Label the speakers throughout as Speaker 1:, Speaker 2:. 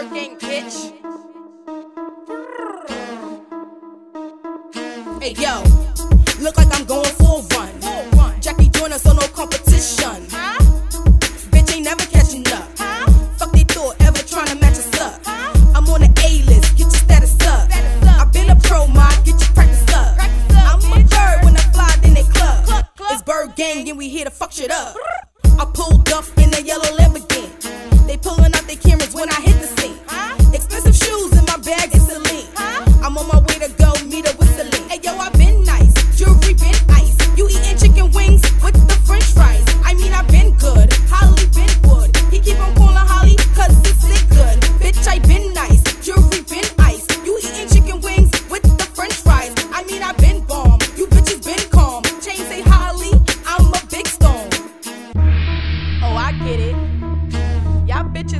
Speaker 1: Gang, bitch.
Speaker 2: Hey yo, look like I'm going for run. Jackie Joyner, so no competition.
Speaker 1: Huh?
Speaker 2: Bitch ain't never catching up.
Speaker 1: Huh?
Speaker 2: Fuck they thought ever trying to match us up. I'm on the A list, get your status up.
Speaker 1: Status up,
Speaker 2: I've been a pro mod, get your practice up.
Speaker 1: Practice up,
Speaker 2: I'm a bird when I fly, then they club.
Speaker 1: Club, club.
Speaker 2: It's Bird Gang, and we here to fuck shit up.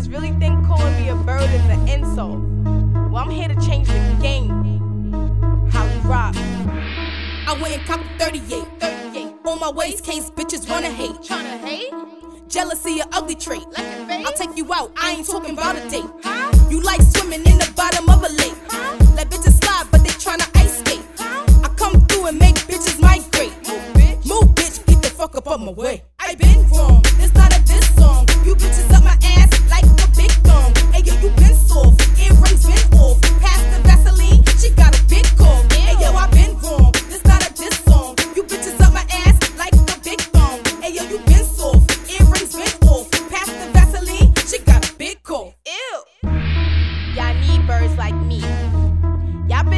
Speaker 1: Y'all really think calling me a bird is an insult. Well, I'm here to change the game. Holly Rock.
Speaker 2: I went and copped 38.
Speaker 1: 38.
Speaker 2: On my waist case, bitches wanna hate.
Speaker 1: Tryna hate?
Speaker 2: Jealousy, a ugly trait.
Speaker 1: Like?
Speaker 2: I'll take you out, I ain't talking about a date.
Speaker 1: Huh?
Speaker 2: You like swimming in the bottom of a lake.
Speaker 1: Huh?
Speaker 2: Let bitches slide, but they tryna ice skate.
Speaker 1: Huh?
Speaker 2: I come through and make bitches migrate.
Speaker 1: Move, bitch.
Speaker 2: Move, bitch, get the fuck up on my way.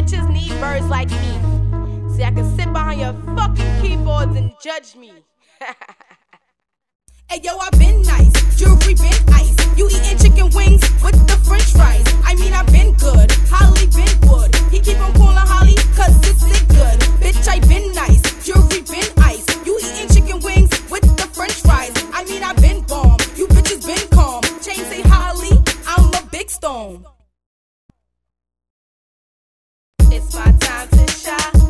Speaker 2: Bitches
Speaker 1: need birds like me. See, I can sit behind your fucking keyboards and judge me.
Speaker 2: Hey yo, I been nice, jewelry been ice. You eating chicken wings with the French fries? I mean I been good, Holly been good. He keep on calling Holly cause it's sick good. Bitch, I been nice, jewelry been ice. You eating chicken wings with the French fries? I mean I been bomb. You bitches been calm. Chain say Holly, I'm a big stone. It's my time to shine.